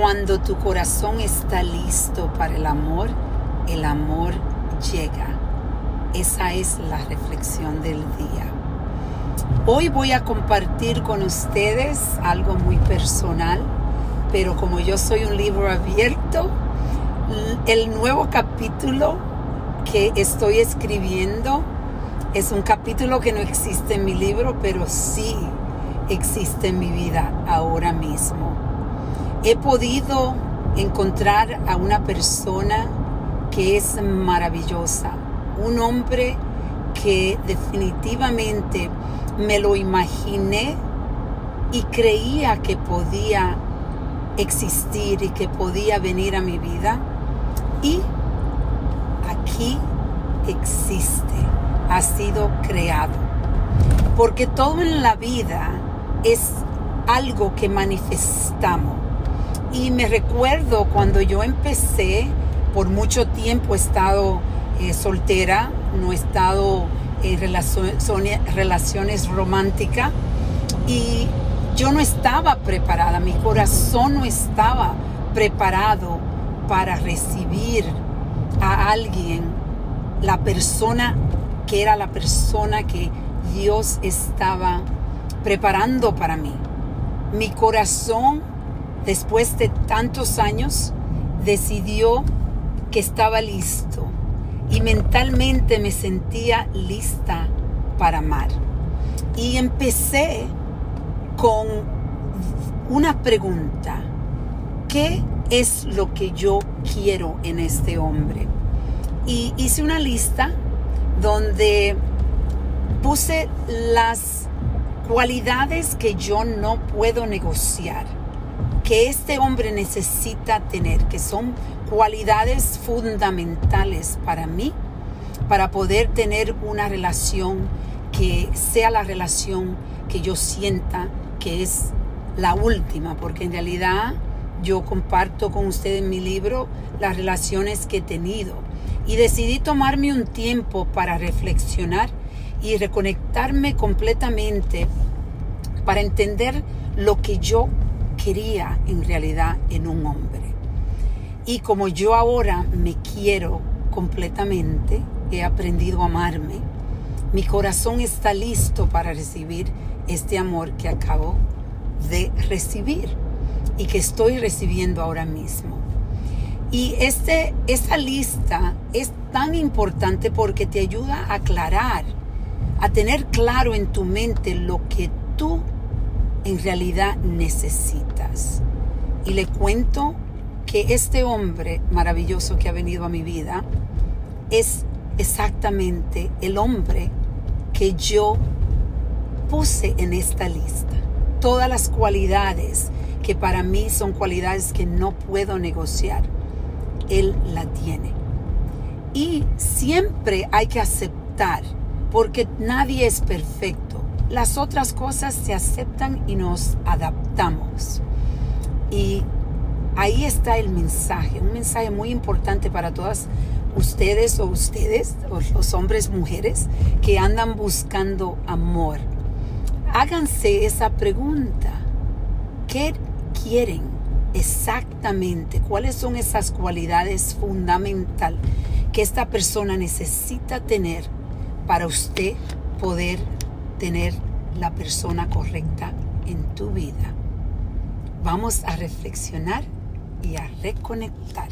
Cuando tu corazón está listo para el amor, el amor llega. Esa es la reflexión del día. Hoy voy a compartir con ustedes algo muy personal, pero como yo soy un libro abierto, el nuevo capítulo que estoy escribiendo es un capítulo que no existe en mi libro, pero sí existe en mi vida ahora mismo. He podido encontrar a una persona que es maravillosa, un hombre que definitivamente me lo imaginé y creía que podía existir y que podía venir a mi vida y aquí existe, ha sido creado. Porque todo en la vida es algo que manifestamos. Y me recuerdo cuando yo empecé, por mucho tiempo he estado eh, soltera, no he estado en relaciones románticas y yo no estaba preparada, mi corazón no estaba preparado para recibir a alguien, la persona que era la persona que Dios estaba preparando para mí. Mi corazón, después de tantos años, decidió que estaba listo y mentalmente me sentía lista para amar. Y empecé con una pregunta. ¿Qué es lo que yo quiero en este hombre? Y hice una lista donde puse las cualidades que yo no puedo negociar, que este hombre necesita tener, que son cualidades fundamentales para mí, para poder tener una relación que sea la relación que yo sienta que es la última, porque en realidad yo comparto con usted en mi libro las relaciones que he tenido. Y decidí tomarme un tiempo para reflexionar y reconectarme completamente para entender lo que yo quería en realidad en un hombre. Y como yo ahora me quiero completamente, he aprendido a amarme, mi corazón está listo para recibir este amor que acabo de recibir y que estoy recibiendo ahora mismo. Y este, esta lista es tan importante porque te ayuda a aclarar a tener claro en tu mente lo que tú en realidad necesitas. Y le cuento que este hombre maravilloso que ha venido a mi vida es exactamente el hombre que yo puse en esta lista. Todas las cualidades que para mí son cualidades que no puedo negociar, Él la tiene. Y siempre hay que aceptar porque nadie es perfecto. Las otras cosas se aceptan y nos adaptamos. Y ahí está el mensaje, un mensaje muy importante para todas ustedes o ustedes, o los hombres, mujeres, que andan buscando amor. Háganse esa pregunta. ¿Qué quieren exactamente? ¿Cuáles son esas cualidades fundamentales que esta persona necesita tener para usted poder tener la persona correcta en tu vida. Vamos a reflexionar y a reconectar.